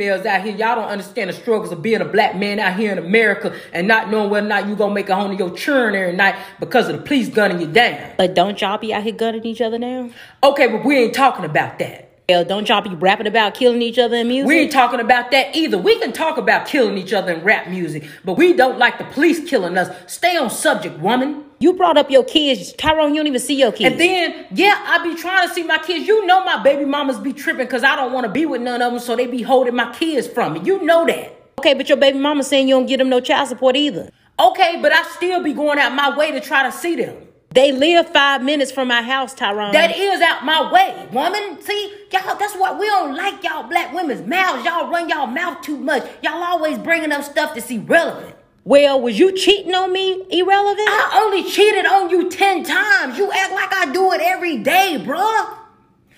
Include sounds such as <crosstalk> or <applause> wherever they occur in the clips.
females out here, y'all don't understand the struggles of being a black man out here in America and not knowing whether or not you gonna make a home to your churn every night because of the police gunning you down. But don't y'all be out here gunning each other now? Okay, but we ain't talking about that. Hell, don't y'all be rapping about killing each other in music? We ain't talking about that either. We can talk about killing each other in rap music, but we don't like the police killing us. Stay on subject, woman. You brought up your kids. Tyrone, you don't even see your kids. And then, yeah, I be trying to see my kids. You know my baby mamas be tripping because I don't want to be with none of them, so they be holding my kids from me. You know that. okay, but your baby mama saying you don't get them no child support either. Okay, but I still be going out my way to try to see them. They live five minutes from my house, Tyrone. That is out my way, woman. See, y'all, that's what we don't like y'all black women's mouths. Y'all run y'all mouth too much. Y'all always bringing up stuff that's irrelevant. Well, was you cheating on me? Irrelevant? I only cheated on you 10 times. You act like I do it every day, bruh.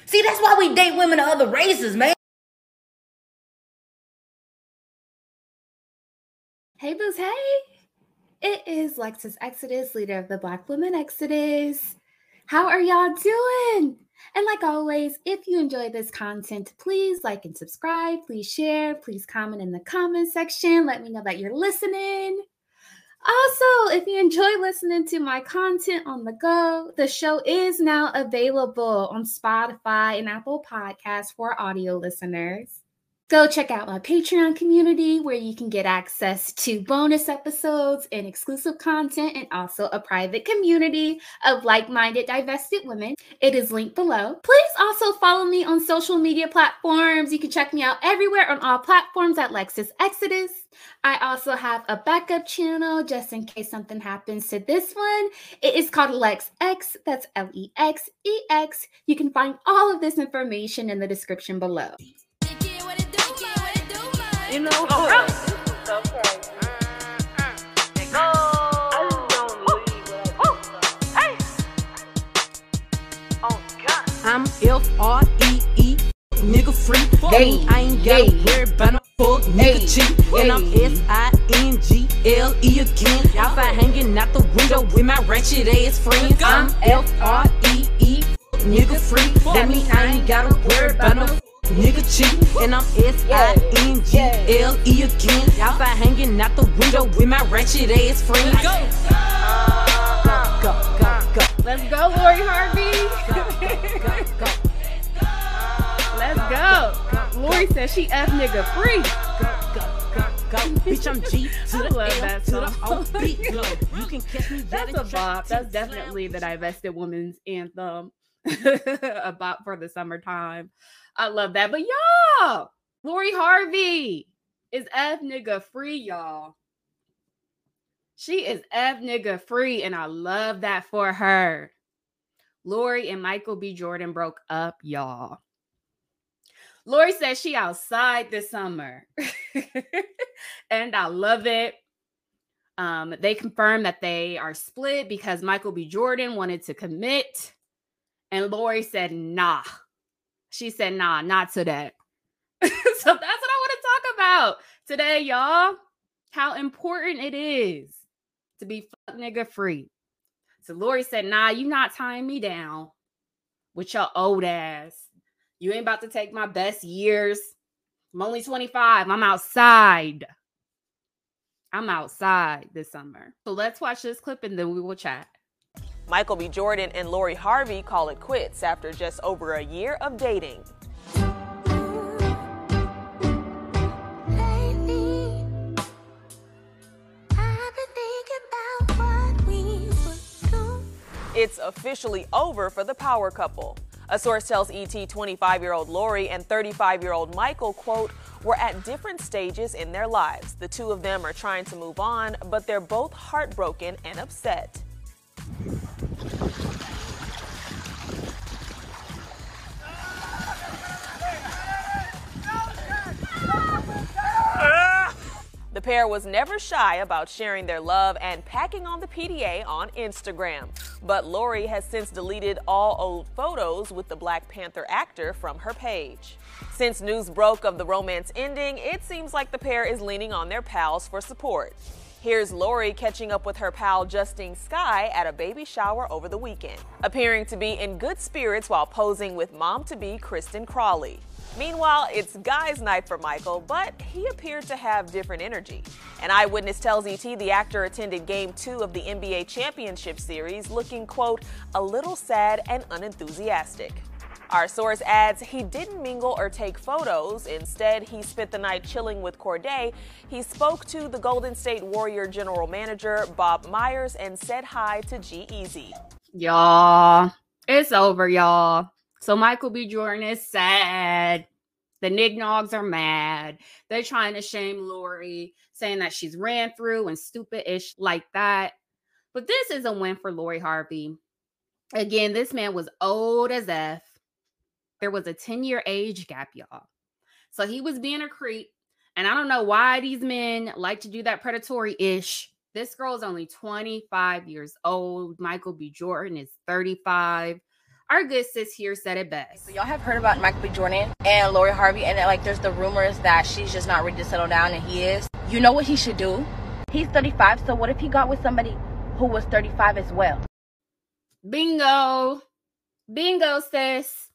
See, that's why we date women of other races, man. Hey, Booze, hey! It is Lexus Exodus, leader of the Black Women Exodus. How are y'all doing? And like always, if you enjoy this content, please like and subscribe. Please share. Please comment in the comment section. Let me know that you're listening. Also, if you enjoy listening to my content on the go, the show is now available on Spotify and Apple Podcasts for audio listeners. Go check out my Patreon community where you can get access to bonus episodes and exclusive content, and also a private community of like minded, divested women. It is linked below. Please also follow me on social media platforms. You can check me out everywhere on all platforms at Lexus Exodus. I also have a backup channel just in case something happens to this one. It is called Lex X. That's L E X E X. You can find all of this information in the description below. You know oh, what? I'm F R E E, nigga free. Hey, I ain't gotta hey. worry about no fuck nigga cheat. And I'm. S I N G L E again. Outside hanging out the window with my ratchet ass friends. I'm F R E E, nigga free. That mean I ain't gotta worry about no nigga cheat. And I'm S I N G L E again. Outside hanging out the window with my ratchet ass friends. Go, go, go, go. Let's go, Lori Harvey. Go, go, Let's go. Lori says she F nigga free. go, go, go. Bitch, I'm G to the love that to the song. You can catch me That's a bop. That's definitely the divested woman's anthem. <laughs> a bop for the summertime. I love that. But y'all, Lori Harvey is F nigga free, y'all. She is F nigga free, and I love that for her. Lori and Michael B. Jordan broke up, y'all. Lori says she outside this summer. <laughs> and I love it. Um, they confirmed that they are split because Michael B. Jordan wanted to commit. And Lori said, nah. She said, nah, not today. <laughs> so that's what I want to talk about today, y'all. How important it is to be fuck nigga free. So Lori said, nah, you not tying me down with your old ass. You ain't about to take my best years. I'm only 25. I'm outside. I'm outside this summer. So let's watch this clip and then we will chat. Michael B. Jordan and Lori Harvey call it quits after just over a year of dating. Lately, I've been thinking about what we would do. It's officially over for the power couple. A source tells ET 25 year old Lori and 35 year old Michael, quote, were at different stages in their lives. The two of them are trying to move on, but they're both heartbroken and upset. Pair was never shy about sharing their love and packing on the PDA on Instagram. But Lori has since deleted all old photos with the Black Panther actor from her page. Since news broke of the romance ending, it seems like the pair is leaning on their pals for support. Here's Lori catching up with her pal Justine Skye at a baby shower over the weekend, appearing to be in good spirits while posing with mom to be Kristen Crawley. Meanwhile, it's guys' night for Michael, but he appeared to have different energy. An eyewitness tells ET the actor attended game two of the NBA Championship Series looking, quote, a little sad and unenthusiastic. Our source adds he didn't mingle or take photos. Instead, he spent the night chilling with Corday. He spoke to the Golden State Warrior general manager, Bob Myers, and said hi to G-Eazy. Y'all, it's over, y'all. So Michael B. Jordan is sad. The Nignogs are mad. They're trying to shame Lori, saying that she's ran through and stupid ish like that. But this is a win for Lori Harvey. Again, this man was old as F there was a 10 year age gap, y'all. So he was being a creep. And I don't know why these men like to do that predatory ish. This girl is only 25 years old. Michael B. Jordan is 35. Our good sis here said it best. So y'all have heard about Michael B. Jordan and Lori Harvey, and like there's the rumors that she's just not ready to settle down, and he is. You know what he should do? He's 35, so what if he got with somebody who was 35 as well? Bingo. Bingo, sis.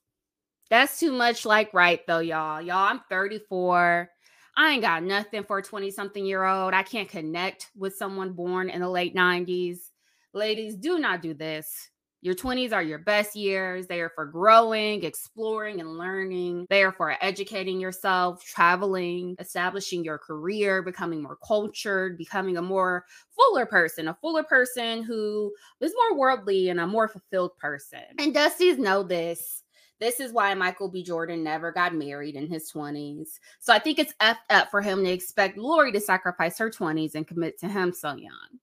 That's too much like right though, y'all. Y'all, I'm 34. I ain't got nothing for a 20 something year old. I can't connect with someone born in the late 90s. Ladies, do not do this. Your 20s are your best years. They are for growing, exploring, and learning. They are for educating yourself, traveling, establishing your career, becoming more cultured, becoming a more fuller person, a fuller person who is more worldly and a more fulfilled person. And Dusty's know this. This is why Michael B. Jordan never got married in his 20s. So I think it's effed up for him to expect Lori to sacrifice her 20s and commit to him so young.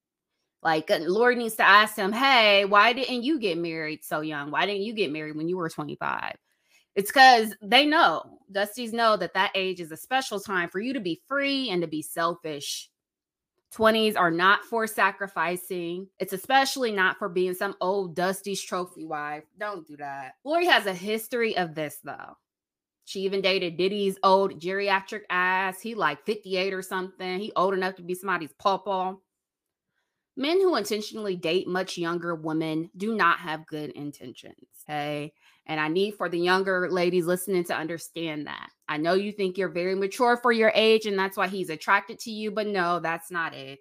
Like uh, Lord needs to ask him, hey, why didn't you get married so young? Why didn't you get married when you were 25? It's because they know, Dusties know that that age is a special time for you to be free and to be selfish 20s are not for sacrificing. It's especially not for being some old Dusty's trophy wife. Don't do that. Lori has a history of this though. She even dated Diddy's old geriatric ass. He like 58 or something. He old enough to be somebody's pawpaw. Men who intentionally date much younger women do not have good intentions. Okay. And I need for the younger ladies listening to understand that. I know you think you're very mature for your age and that's why he's attracted to you, but no, that's not it.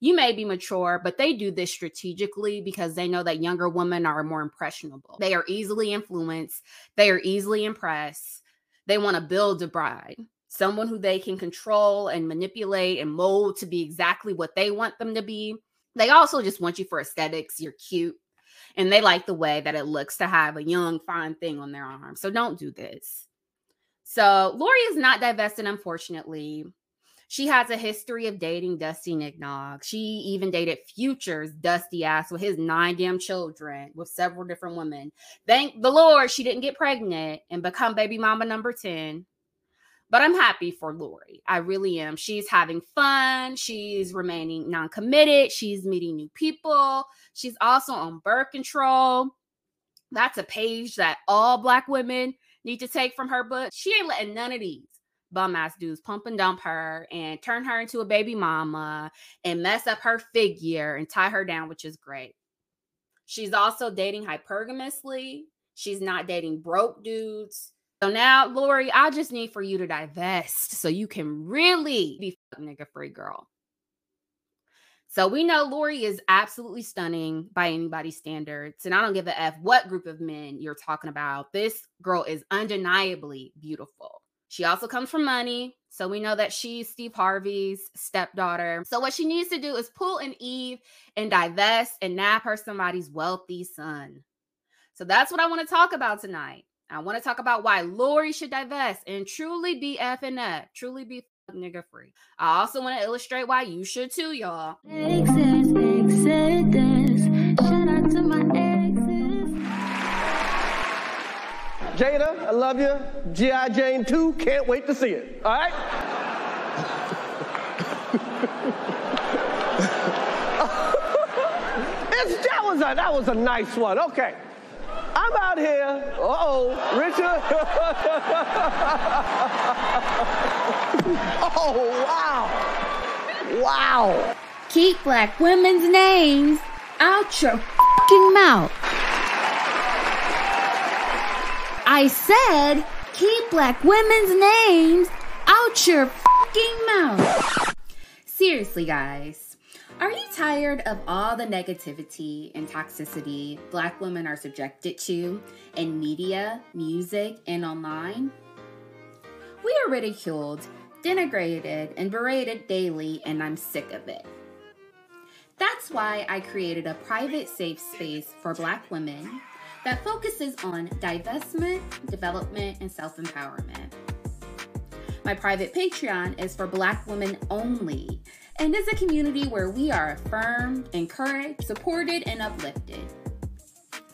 You may be mature, but they do this strategically because they know that younger women are more impressionable. They are easily influenced, they are easily impressed. They want to build a bride, someone who they can control and manipulate and mold to be exactly what they want them to be. They also just want you for aesthetics. You're cute and they like the way that it looks to have a young, fine thing on their arm. So don't do this. So Lori is not divested, unfortunately. She has a history of dating Dusty Nignog. She even dated Future's dusty ass with his nine damn children with several different women. Thank the Lord she didn't get pregnant and become baby mama number 10. But I'm happy for Lori. I really am. She's having fun. She's remaining non committed. She's meeting new people. She's also on birth control. That's a page that all Black women need to take from her book. She ain't letting none of these bum ass dudes pump and dump her and turn her into a baby mama and mess up her figure and tie her down, which is great. She's also dating hypergamously. She's not dating broke dudes. So now, Lori, I just need for you to divest so you can really be nigga free girl. So we know Lori is absolutely stunning by anybody's standards. And I don't give a F what group of men you're talking about. This girl is undeniably beautiful. She also comes from money. So we know that she's Steve Harvey's stepdaughter. So what she needs to do is pull an Eve and divest and nab her somebody's wealthy son. So that's what I want to talk about tonight. I want to talk about why Lori should divest and truly be effing up, truly be nigga free. I also want to illustrate why you should too, y'all. Exist, exist, Shout out to my exes. Jada, I love you. G.I. Jane 2, can't wait to see it. All right? <laughs> that was a that was a nice one. Okay. I'm out here. Uh-oh, Richard. <laughs> oh, wow. Wow. Keep black women's names out your fucking mouth. I said, keep black women's names out your fucking mouth. Seriously, guys. Are you tired of all the negativity and toxicity black women are subjected to in media, music, and online? We are ridiculed, denigrated, and berated daily, and I'm sick of it. That's why I created a private safe space for Black women that focuses on divestment, development, and self empowerment. My private Patreon is for Black women only and is a community where we are affirmed, encouraged, supported, and uplifted.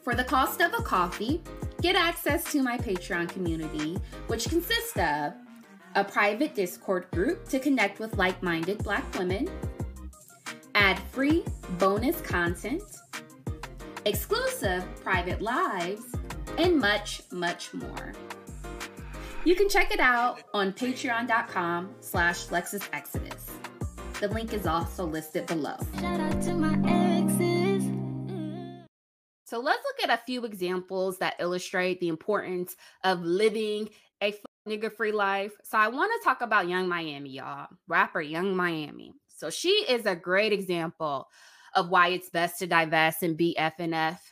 For the cost of a coffee, get access to my Patreon community, which consists of a private Discord group to connect with like minded Black women, ad free bonus content, exclusive private lives, and much, much more. You can check it out on patreon.com slash lexusexodus. The link is also listed below. Shout out to my exes. So let's look at a few examples that illustrate the importance of living a nigga free life. So I want to talk about Young Miami, y'all. Rapper Young Miami. So she is a great example of why it's best to divest and be F and F.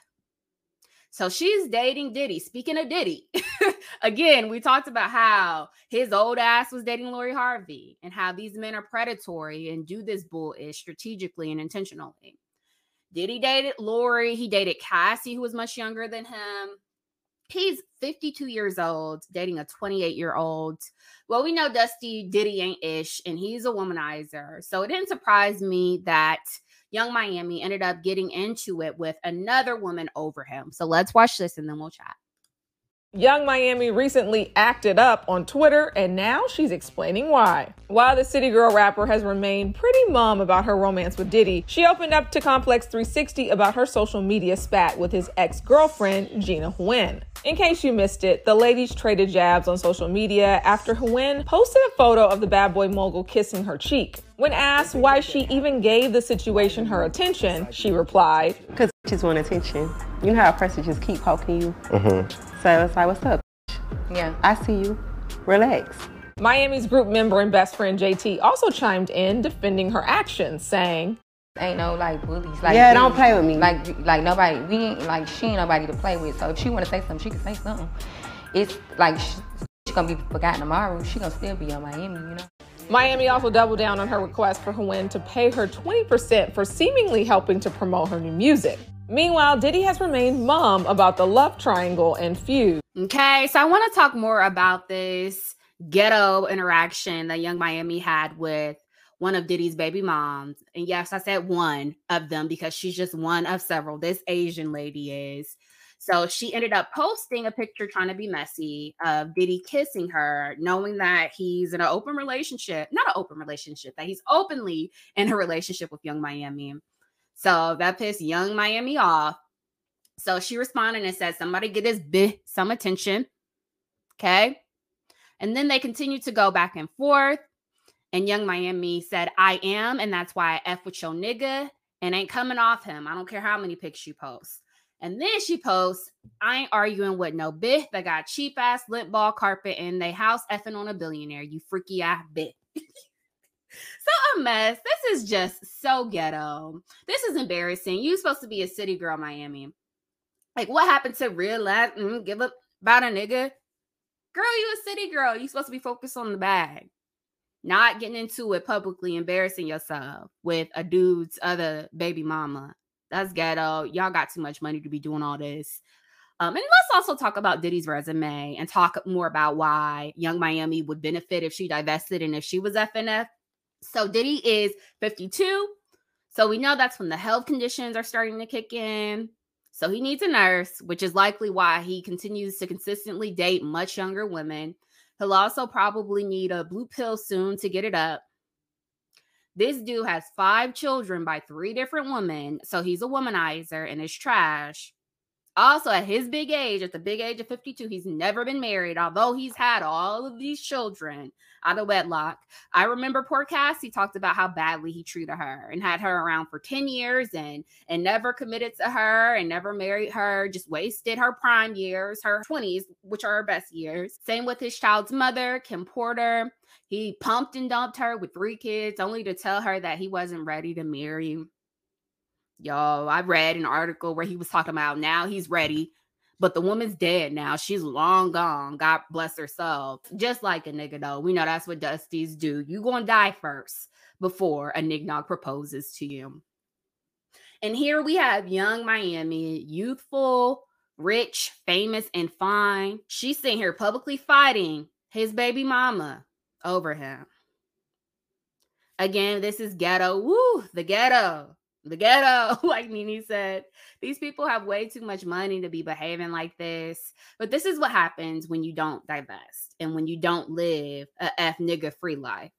So she's dating Diddy. Speaking of Diddy, <laughs> again, we talked about how his old ass was dating Lori Harvey and how these men are predatory and do this bullshit strategically and intentionally. Diddy dated Lori. He dated Cassie, who was much younger than him. He's 52 years old, dating a 28 year old. Well, we know Dusty Diddy ain't ish, and he's a womanizer. So it didn't surprise me that Young Miami ended up getting into it with another woman over him. So let's watch this and then we'll chat. Young Miami recently acted up on Twitter, and now she's explaining why. While the City Girl rapper has remained pretty mum about her romance with Diddy, she opened up to Complex 360 about her social media spat with his ex girlfriend, Gina Huynh. In case you missed it, the ladies traded jabs on social media after Huynh posted a photo of the bad boy mogul kissing her cheek. When asked why she even gave the situation her attention, she replied, Because just want attention. You know how a person just keep poking you? Mm-hmm. So it's like, what's up? Yeah. I see you. Relax. Miami's group member and best friend JT also chimed in defending her actions, saying, Ain't no like bullies. Like Yeah, don't play with me. Like like nobody. We ain't like she ain't nobody to play with. So if she want to say something, she can say something. It's like she, she gonna be forgotten tomorrow. She gonna still be on Miami, you know. Miami also doubled down on her request for Huynh to pay her 20% for seemingly helping to promote her new music. Meanwhile, Diddy has remained mum about the love triangle and feud. Okay, so I want to talk more about this ghetto interaction that Young Miami had with one of Diddy's baby moms. And yes, I said one of them because she's just one of several. This Asian lady is. So she ended up posting a picture trying to be messy of Diddy kissing her, knowing that he's in an open relationship, not an open relationship, that he's openly in a relationship with Young Miami. So that pissed Young Miami off. So she responded and said, Somebody get this bitch some attention. Okay. And then they continued to go back and forth. And Young Miami said, I am. And that's why I F with your nigga and ain't coming off him. I don't care how many pics you post. And then she posts, I ain't arguing with no bitch that got cheap ass lint ball carpet in they house effing on a billionaire, you freaky ass bitch. <laughs> so a mess. This is just so ghetto. This is embarrassing. You supposed to be a city girl, Miami. Like, what happened to real life? Mm, give up about a nigga? Girl, you a city girl. You supposed to be focused on the bag. Not getting into it publicly, embarrassing yourself with a dude's other baby mama. That's ghetto. Y'all got too much money to be doing all this. Um, and let's also talk about Diddy's resume and talk more about why Young Miami would benefit if she divested and if she was FNF. So Diddy is 52. So we know that's when the health conditions are starting to kick in. So he needs a nurse, which is likely why he continues to consistently date much younger women. He'll also probably need a blue pill soon to get it up. This dude has five children by three different women. So he's a womanizer and is trash. Also, at his big age, at the big age of 52, he's never been married, although he's had all of these children out of wedlock. I remember poor Cassie talked about how badly he treated her and had her around for 10 years and and never committed to her and never married her, just wasted her prime years, her 20s, which are her best years. Same with his child's mother, Kim Porter. He pumped and dumped her with three kids only to tell her that he wasn't ready to marry. Yo, I read an article where he was talking about now he's ready, but the woman's dead now. She's long gone. God bless her soul. Just like a nigga, though. We know that's what Dusties do. You gonna die first before a nignog proposes to you. And here we have young Miami, youthful, rich, famous, and fine. She's sitting here publicly fighting his baby mama over him. Again, this is ghetto. Woo, the ghetto the ghetto, <laughs> like NeNe said. These people have way too much money to be behaving like this. But this is what happens when you don't divest and when you don't live a F nigga free life.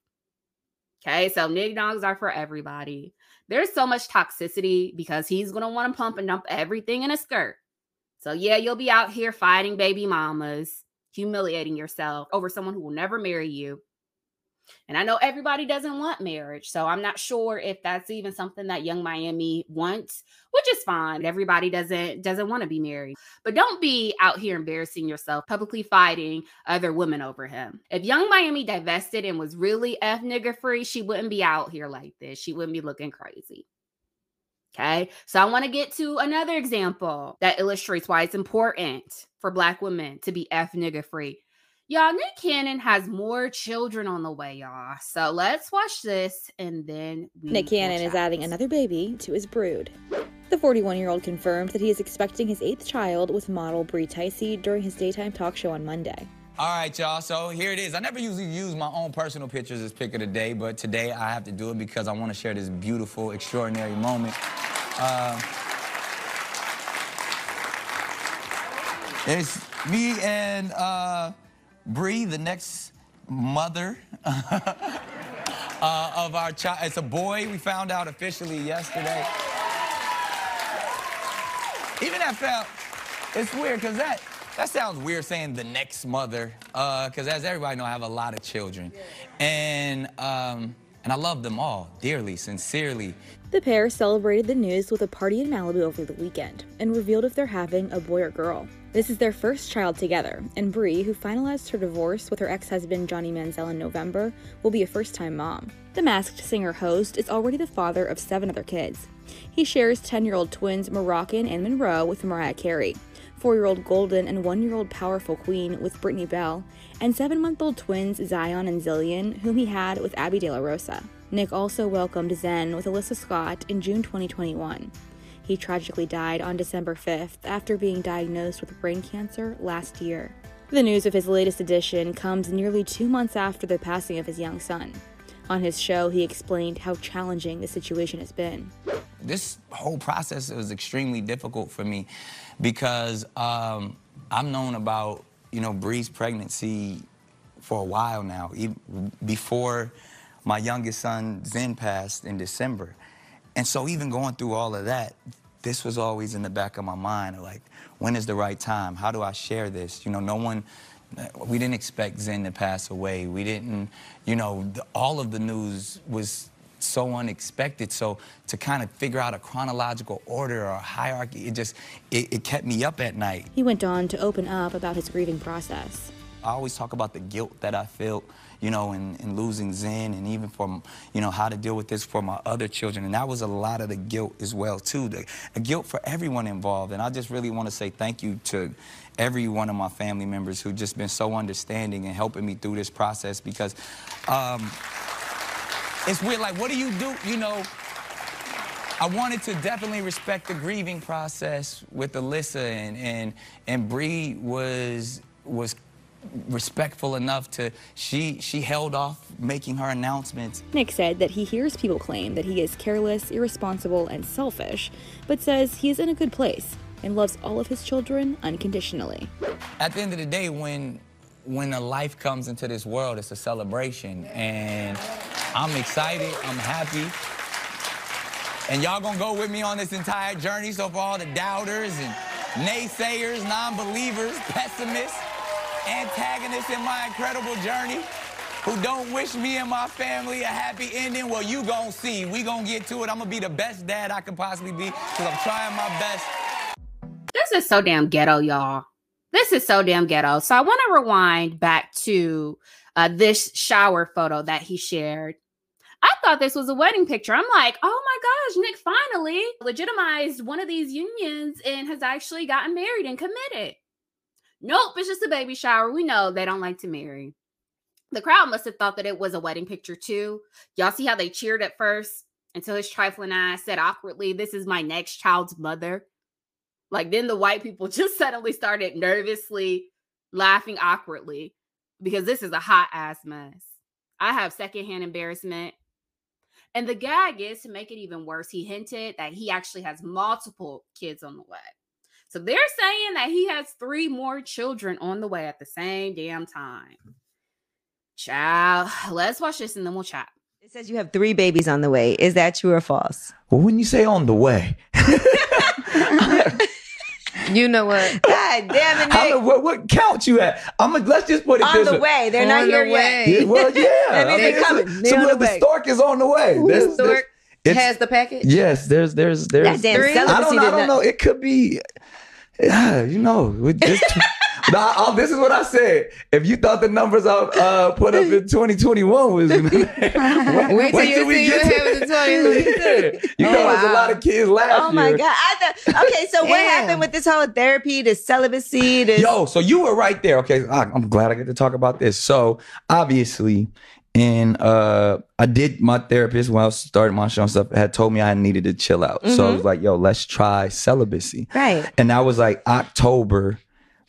Okay, so nig dogs are for everybody. There's so much toxicity because he's gonna want to pump and dump everything in a skirt. So yeah, you'll be out here fighting baby mamas, humiliating yourself over someone who will never marry you and I know everybody doesn't want marriage. So I'm not sure if that's even something that young Miami wants, which is fine. Everybody doesn't doesn't want to be married. But don't be out here embarrassing yourself, publicly fighting other women over him. If young Miami divested and was really F nigger free, she wouldn't be out here like this. She wouldn't be looking crazy. Okay. So I want to get to another example that illustrates why it's important for black women to be F nigger free. Y'all, Nick Cannon has more children on the way, y'all. So let's watch this and then Nick Cannon is adding another baby to his brood. The 41 year old confirmed that he is expecting his eighth child with model Bre Tiesi during his daytime talk show on Monday. All right, y'all. So here it is. I never usually use my own personal pictures as pick of the day, but today I have to do it because I want to share this beautiful, extraordinary moment. Uh, it's me and uh, Bre, the next mother <laughs> uh, of our child. It's a boy. We found out officially yesterday. Even that felt, it's weird because that, that sounds weird saying the next mother, because uh, as everybody know, I have a lot of children. And, um, and I love them all dearly, sincerely. The pair celebrated the news with a party in Malibu over the weekend and revealed if they're having a boy or girl. This is their first child together, and Bre, who finalized her divorce with her ex husband Johnny Manziel in November, will be a first time mom. The masked singer host is already the father of seven other kids. He shares 10 year old twins Moroccan and Monroe with Mariah Carey, 4 year old Golden and 1 year old Powerful Queen with Brittany Bell, and 7 month old twins Zion and Zillion, whom he had with Abby De La Rosa. Nick also welcomed Zen with Alyssa Scott in June 2021. He tragically died on December 5th after being diagnosed with brain cancer last year. The news of his latest addition comes nearly two months after the passing of his young son. On his show, he explained how challenging the situation has been. This whole process was extremely difficult for me because um, I've known about, you know, Bre's pregnancy for a while now, even before my youngest son, Zen, passed in December. And so even going through all of that, this was always in the back of my mind, like, when is the right time? How do I share this? You know, no one, we didn't expect Zen to pass away. We didn't, you know, the, all of the news was so unexpected. So to kind of figure out a chronological order or a hierarchy, it just, it, it kept me up at night. He went on to open up about his grieving process. I always talk about the guilt that I felt you know, and, in losing Zen and even from, you know, how to deal with this for my other children. And that was a lot of the guilt as well, too, the, the guilt for everyone involved. And I just really want to say thank you to every one of my family members who just been so understanding and helping me through this process because um, it's weird, like, what do you do, you know, I wanted to definitely respect the grieving process with Alyssa and and and Bre was was respectful enough to she she held off making her announcements. Nick said that he hears people claim that he is careless, irresponsible, and selfish, but says he is in a good place and loves all of his children unconditionally. At the end of the day when when a life comes into this world, it's a celebration and I'm excited. I'm happy. And y'all gonna go with me on this entire journey. So for all the doubters and naysayers, non-believers, pessimists, antagonists in my incredible journey, who don't wish me and my family a happy ending, well, you gonna see. We gonna get to it. I'm gonna be the best dad I can possibly be because I'm trying my best. This is so damn ghetto, y'all. This is so damn ghetto. So I want to rewind back to uh, this shower photo that he shared. I thought this was a wedding picture. I'm like, oh my gosh, Nick finally legitimized one of these unions and has actually gotten married and committed. Nope, it's just a baby shower. We know they don't like to marry. The crowd must have thought that it was a wedding picture too. Y'all see how they cheered at first until his trifling ass said awkwardly, This is my next child's mother. Like then the white people <laughs> just suddenly started nervously laughing awkwardly because this is a hot ass mess. I have secondhand embarrassment. And the gag is to make it even worse, he hinted that he actually has multiple kids on the way. So they're saying that he has three more children on the way at the same damn time. Mm-hmm. Child, <sighs> let's watch this and then we'll chat. It says you have three babies on the way. Is that true or false? Well, when you say on the way, <laughs> You know what? God damn it, how, Nick. what, what count you at? I'm gonna let's just put it On this the way. way. They're not On the here yet. way. Yeah, well, yeah. <laughs> That means I mean, they're coming. it's- They're so on the the stork is on the way. There's- there's- Stork it's- has the package. Yes, there's there's there's. That damn I don't know. I don't not- know. It could be. Yeah, you know, with this. <laughs> Nah, I- this is what I said. If you thought the numbers I uh, put up in 2021 was, <laughs> <laughs> wait, Wait till we get to- 2022. You Oh, know, there's a lot of kids last Oh my year. God. I thought, okay, so what happened with this whole therapy, this celibacy, this. Yo, so you were right there. Okay, I'm glad I get to talk about this. So obviously, in uh, I did my therapist when I started my show and stuff had told me I needed to chill out. So Mm-hmm. I was like, yo, let's try celibacy. Right. And that was like October,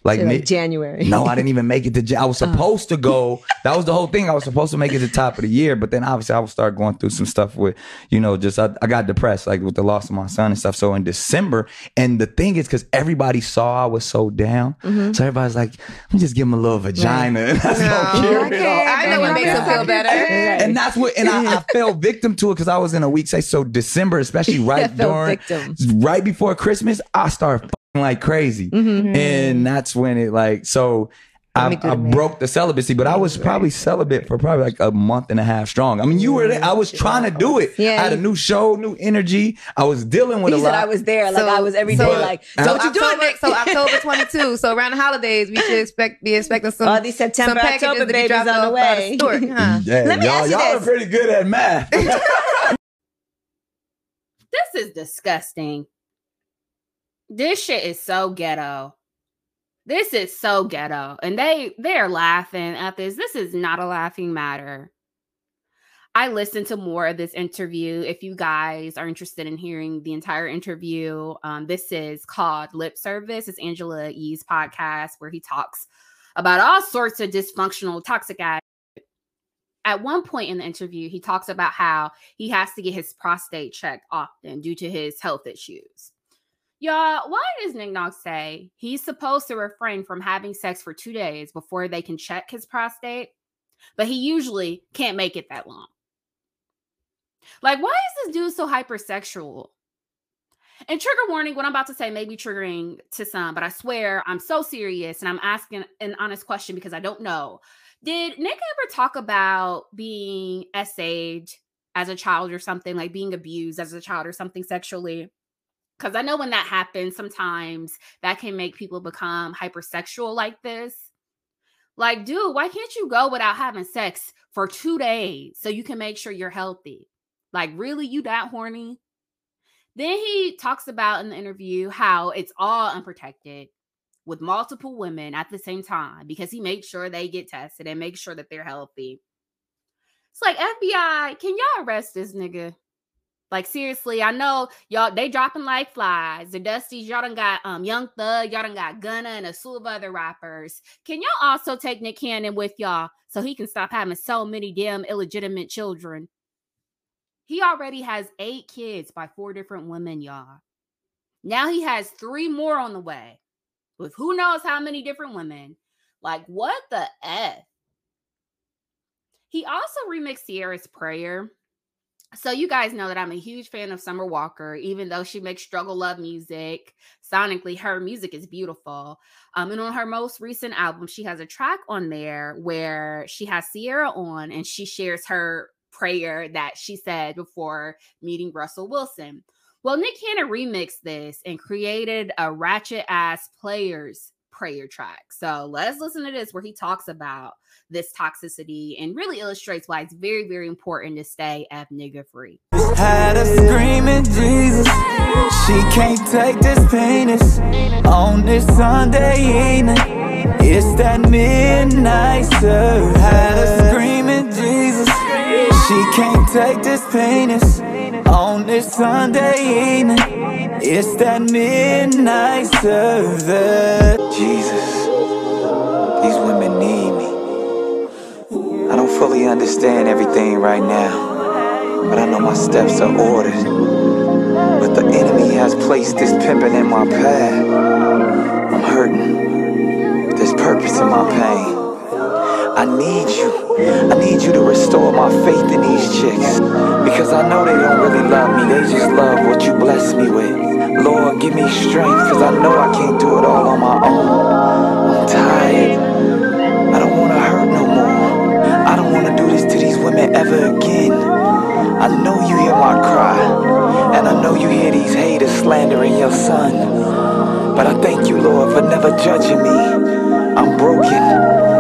like, like mid- January. No, I didn't even make it to. I was <laughs> supposed to go. That was the whole thing. I was supposed to make it to the top of the year, but then obviously I would start going through some stuff with, you know, just I, I got depressed like with the loss of my son and stuff. So in December, and the thing is, because everybody saw I was so down, Mm-hmm. so everybody's like, "Let me just give him a little vagina." <laughs> And that's No, it all. I know what makes him feel better. And that's what, and I, I fell victim to it because I was in a weak state. So December, especially <laughs> right during, victim. right before Christmas, I started like crazy, mm-hmm. and mm-hmm. that's when it like so. I, I broke the celibacy, but I was probably celibate for probably like a month and a half strong. I mean, you were there. I was trying to do it. Yeah. I had a new show, new energy. I was dealing with He a said lot. I was there, like I was every day, so- like, so don't you do it, October, Nick. so <laughs> October 22. So around the holidays, we should expect be expecting some. All these September, some packages October to be babies on the off by way. stork, huh? <laughs> yeah, Let me y'all, ask you y'all are this. pretty good at math. <laughs> This is disgusting. This shit is so ghetto. This is so ghetto. And they they're laughing at this. This is not a laughing matter. I listened to more of this interview. If you guys are interested in hearing the entire interview, um, this is called Lip Service. It's Angela Yee's podcast where he talks about all sorts of dysfunctional, toxic ass. At one point in the interview, he talks about how he has to get his prostate checked often due to his health issues. Y'all, why does Nick Nog say he's supposed to refrain from having sex for two days before they can check his prostate? But he usually can't make it that long. Like, why is this dude so hypersexual? And trigger warning, what I'm about to say may be triggering to some, but I swear I'm so serious and I'm asking an honest question because I don't know. Did Nick ever talk about being SA'd as a child or something, like being abused as a child or something sexually? Because I know when that happens, sometimes that can make people become hypersexual like this. Like, dude, why can't you go without having sex for two days so you can make sure you're healthy? Like, really, you that horny? Then he talks about in the interview how it's all unprotected with multiple women at the same time because he makes sure they get tested and make sure that they're healthy. It's like FBI, can y'all arrest this nigga? Like seriously, I know y'all they dropping like flies. The Dusties, y'all done got um Young Thug, y'all done got Gunna and a slew of other rappers. Can y'all also take Nick Cannon with y'all so he can stop having so many damn illegitimate children? He already has eight kids by four different women, y'all. Now he has three more on the way with who knows how many different women. Like, what the F? He also remixed Ciara's Prayer. So you guys know that I'm a huge fan of Summer Walker, even though she makes struggle love music. Sonically, her music is beautiful. Um, and on her most recent album, she has a track on there where she has Ciara on and she shares her prayer that she said before meeting Russell Wilson. Well, Nick Cannon remixed this and created a ratchet ass players prayer track. So let's listen to this where he talks about this toxicity and really illustrates why it's very, very important to stay F nigga free. Had a screaming Jesus. She can't take this penis on this Sunday evening. It's that midnight serve. Had a screaming Jesus. She can't take this penis on this Sunday evening. It's that midnight service. Jesus, these women need me. I don't fully understand everything right now, but I know my steps are ordered. But the enemy has placed this pimping in my path. I'm hurting. There's purpose in my pain. I need you. I need you to restore my faith in these chicks. Because I know they don't really love me, they just love what you bless me with. Lord, give me strength, because I know I can't do it all on my own. I'm tired. I don't want to hurt no more. I don't want to do this to these women ever again. I know you hear my cry, and I know you hear these haters slandering your son. But I thank you, Lord, for never judging me. I'm broken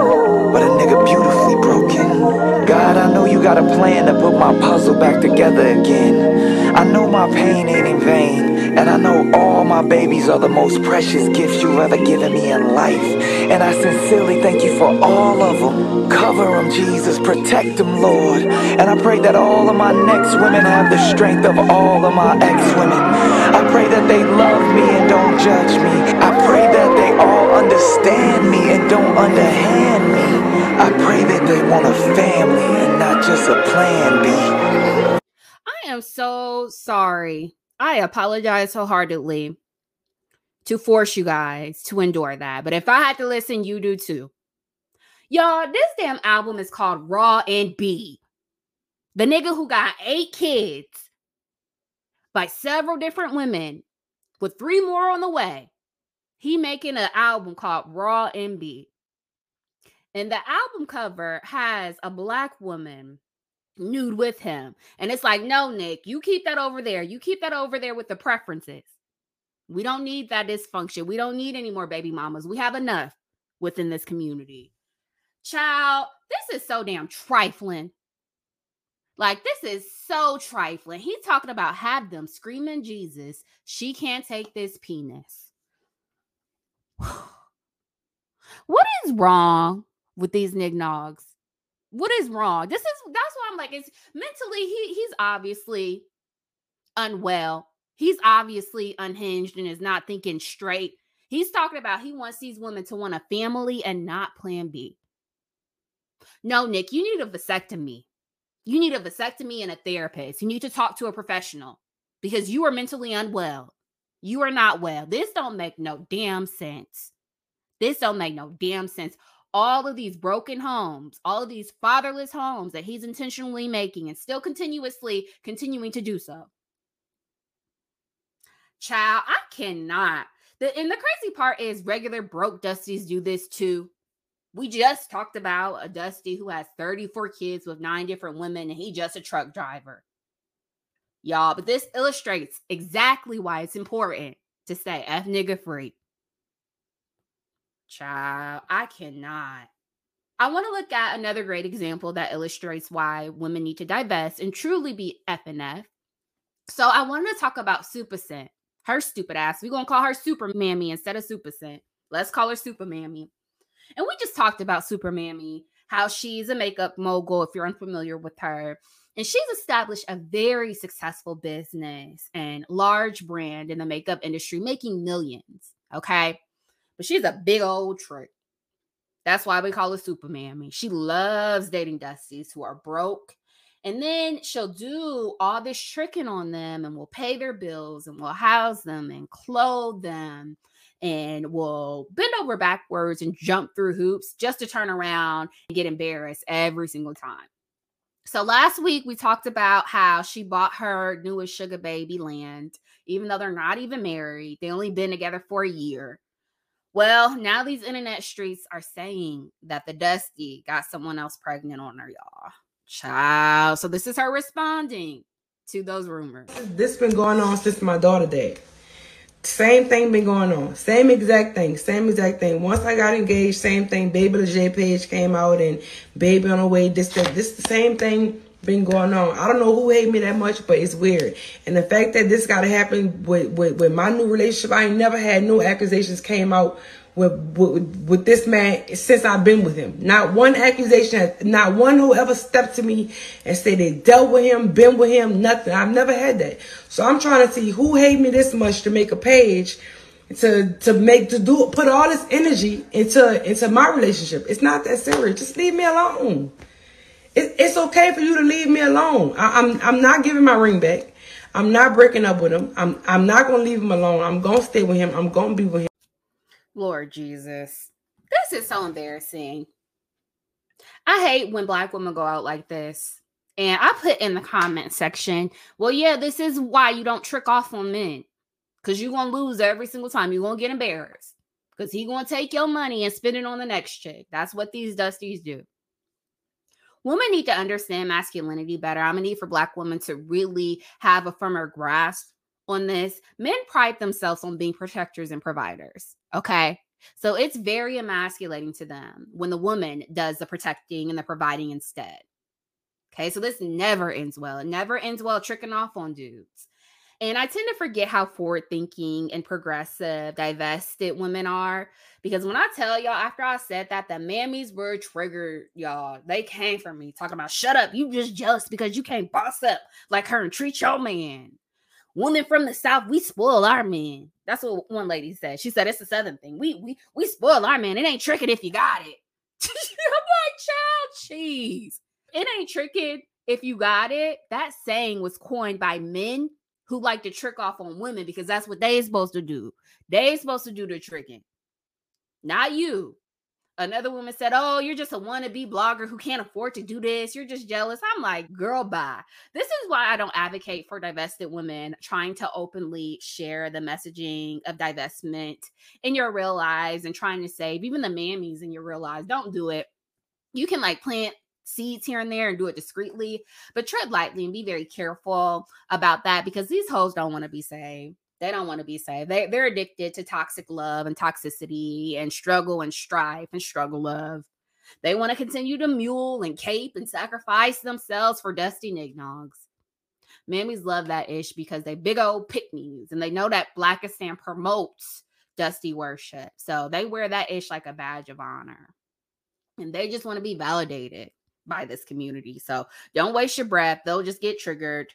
but a nigga beautifully broken. God, I know you got a plan to put my puzzle back together again. I know my pain ain't in vain, and I know all my babies are the most precious gifts you've ever given me in life. And I sincerely thank you for all of them. Cover them, Jesus, protect them, Lord. And I pray that all of my next women have the strength of all of my ex women. I pray that they love me and don't judge me. I pray that they understand me and don't underhand me. I pray that they want a family and not just a plan B. I am so sorry. I apologize wholeheartedly to force you guys to endure that. But if I had to listen, you do too. Y'all, this damn album is called Raw and B. The nigga who got eight kids by several different women with three more on the way. He making an album called Raw and B. And the album cover has a black woman nude with him. And it's like, no, Nick, you keep that over there. You keep that over there with the preferences. We don't need that dysfunction. We don't need any more baby mamas. We have enough within this community. Child, this is so damn trifling. Like, this is so trifling. He's talking about have them screaming Jesus. She can't take this penis. <sighs> what is wrong with these nignogs. What is wrong? This is that's why I'm like, it's mentally he he's obviously unwell. He's obviously unhinged and is not thinking straight. He's talking about he wants these women to want a family and not plan B. No, Nick, you need a vasectomy. You need a vasectomy and a therapist. You need to talk to a professional because you are mentally unwell. You are not well. This don't make no damn sense. This don't make no damn sense all of these broken homes, all of these fatherless homes that he's intentionally making and still continuously continuing to do so. Child, I cannot. The and the crazy part is regular broke Dusties do this too. We just talked about a Dusty who has 34 kids with nine different women, and he just a truck driver. Y'all, but this illustrates exactly why it's important to stay F nigga free. Child, I cannot. I want to look at another great example that illustrates why women need to divest and truly be F and F. So I wanted to talk about Supa Cent. Her stupid ass. We're gonna call her Super Mammy instead of Supa Cent. Let's call her Super Mammy. And we just talked about Super Mammy, how she's a makeup mogul, if you're unfamiliar with her. And she's established a very successful business and large brand in the makeup industry, making millions. Okay but she's a big old trick. That's why we call her Superman. I mean, she loves dating Dusties who are broke. And then she'll do all this tricking on them and will pay their bills and will house them and clothe them and will bend over backwards and jump through hoops just to turn around and get embarrassed every single time. So last week we talked about how she bought her newest sugar baby land, even though they're not even married. They only been together for a year. Well, now these internet streets are saying that the Dusty got someone else pregnant on her, y'all. Child. So this is her responding to those rumors. This been going on since my daughter day. Same thing been going on. Same exact thing. Same exact thing. Once I got engaged, same thing. Baby the J page came out and baby on the way. This that this the same thing been going on. I don't know who hate me that much, but it's weird. And the fact that this gotta happen with, with, with my new relationship, I ain't never had no accusations came out with, with with this man since I've been with him. Not one accusation, not one who ever stepped to me and said they dealt with him, been with him, nothing. I've never had that. So I'm trying to see who hate me this much to make a page to to make to do put all this energy into into my relationship. It's not that serious. Just leave me alone. It, it's okay for you to leave me alone. I, I'm I'm not giving my ring back. I'm not breaking up with him. I'm I'm not gonna leave him alone. I'm gonna stay with him. I'm gonna be with him. Lord Jesus. This is so embarrassing. I hate when black women go out like this. And I put in the comment section, well, yeah, this is why you don't trick off on men. Because you're to lose every single time. You're to get embarrassed. Because he to take your money and spend it on the next chick. That's what these dusties do. Women need to understand masculinity better. I'm to need for black women to really have a firmer grasp on this. Men pride themselves on being protectors and providers. Okay. So it's very emasculating to them when the woman does the protecting and the providing instead. Okay. So this never ends well. It never ends well tricking off on dudes. And I tend to forget how forward thinking and progressive, divested women are. Because when I tell y'all, after I said that, the mammies were triggered, y'all. They came for me talking about, shut up. You just jealous because you can't boss up like her and treat your man. Women from the South, we spoil our men. That's what one lady said. She said it's a Southern thing. We we we spoil our man. It ain't tricking if you got it. <laughs> I'm like, child, cheese. It ain't tricking if you got it. That saying was coined by men who like to trick off on women because that's what they supposed to do. They supposed to do the tricking, not you. Another woman said, Oh, you're just a wannabe blogger who can't afford to do this. You're just jealous. I'm like, girl, bye. This is why I don't advocate for divested women trying to openly share the messaging of divestment in your real lives and trying to save even the mammies in your real lives. Don't do it. You can like plant seeds here and there and do it discreetly, but tread lightly and be very careful about that because these hoes don't want to be saved. They don't want to be saved. They, they're addicted to toxic love and toxicity and struggle and strife and struggle love. They want to continue to mule and cape and sacrifice themselves for dusty nignogs. Mammies love that ish because they big old pickneys and they know that Blackistan promotes dusty worship. So they wear that ish like a badge of honor. And they just want to be validated by this community. So don't waste your breath. They'll just get triggered.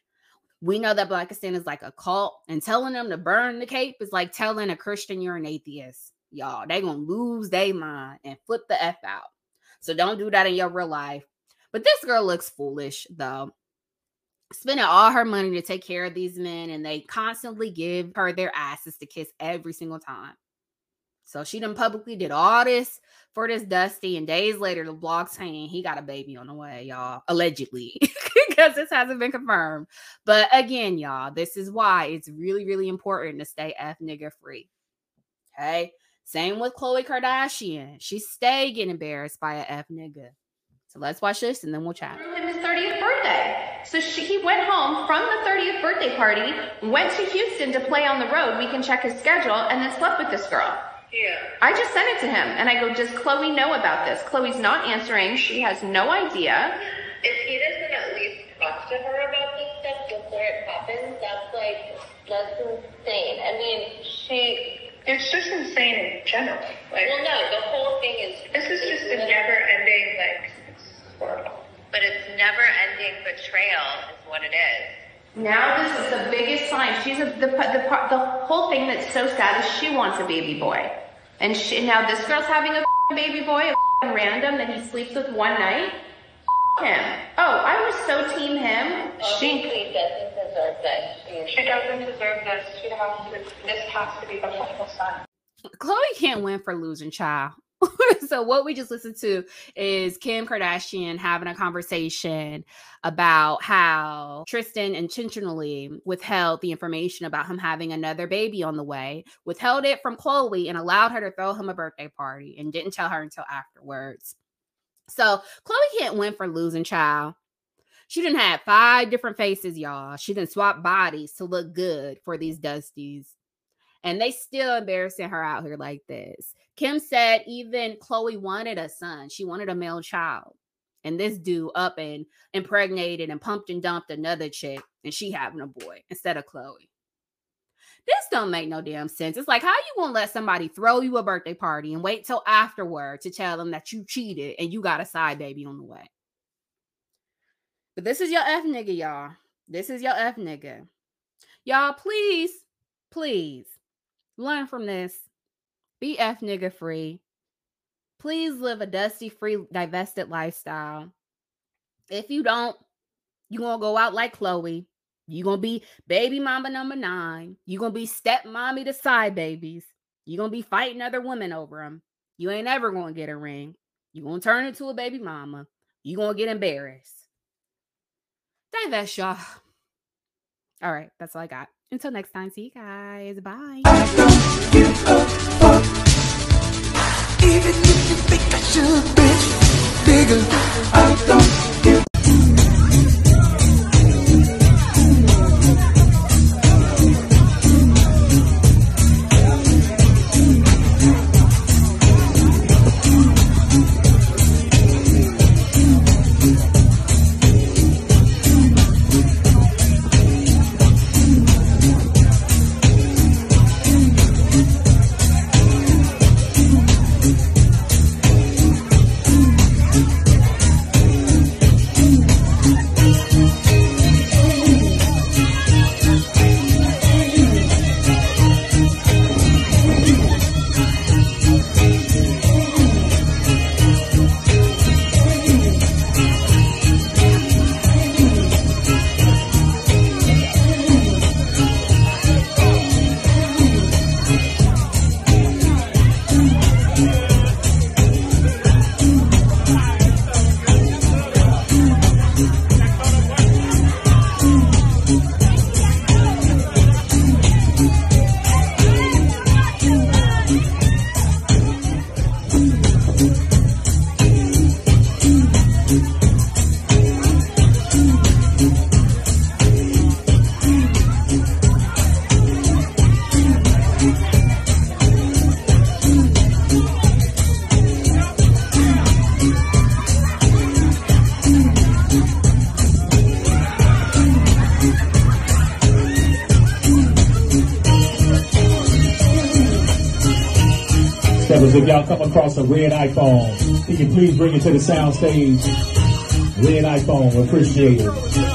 We know that Blackistan is like a cult, and telling them to burn the cape is like telling a Christian you're an atheist. Y'all, they gonna lose their mind and flip the F out. So don't do that in your real life. But this girl looks foolish though. Spending all her money to take care of these men, and they constantly give her their asses to kiss every single time. So she done publicly did all this for this Dusty, and days later, the blog saying he got a baby on the way, y'all, allegedly, <laughs> because this hasn't been confirmed. But again, y'all, this is why it's really, really important to stay F nigga free. Okay. Same with Khloe Kardashian. She stay getting embarrassed by a F nigga. So let's watch this and then we'll chat. his 30th birthday. So she, he went home from the 30th birthday party, went to Houston to play on the road. We can check his schedule, and then slept with this girl. Yeah. I just sent it to him, and I go, "Does Khloe know about this?" Khloe's not answering. She has no idea. If he doesn't at least talk to her about this stuff before it happens, that's like, that's insane. I mean, she. It's just insane in general. Like, well, no, the whole thing is. This is just a never-ending like. Horrible. But it's never-ending betrayal, is what it is. Now this is the biggest sign. She's a, the, the the whole thing that's so sad is she wants a baby boy, and she, now this girl's having a baby boy, a random that he sleeps with one night. Him. Oh, I was so team him. She. Doesn't deserve this. She, She doesn't deserve this. She has to. This has to be the final sign. Khloe can't win for losing child. <laughs> so what we just listened to is Kim Kardashian having a conversation about how Tristan intentionally withheld the information about him having another baby on the way, withheld it from Khloe and allowed her to throw him a birthday party and didn't tell her until afterwards. So Khloe can't win for losing child. She didn't have five different faces, y'all. She didn't swap bodies to look good for these dusties. And they still embarrassing her out here like this. Kim said even Khloe wanted a son. She wanted a male child. And this dude up and impregnated and pumped and dumped another chick, and she having a boy instead of Khloe. This don't make no damn sense. It's like how you gonna let somebody throw you a birthday party and wait till afterward to tell them that you cheated and you got a side baby on the way. But this is your F nigga, y'all. This is your F nigga. Y'all, please, please learn from this. Be F nigga free. Please live a dusty free divested lifestyle. If you don't, you're gonna go out like Khloe. You're gonna be baby mama number nine. You're gonna be step mommy to side babies. You're gonna be fighting other women over them. You ain't ever gonna get a ring. You're gonna turn into a baby mama. You're gonna get embarrassed. Divest, y'all. All right, that's all I got. Until next time, see you guys. Bye. Y'all come across a red iPhone, can you please bring it to the sound stage? Red iPhone, appreciate it.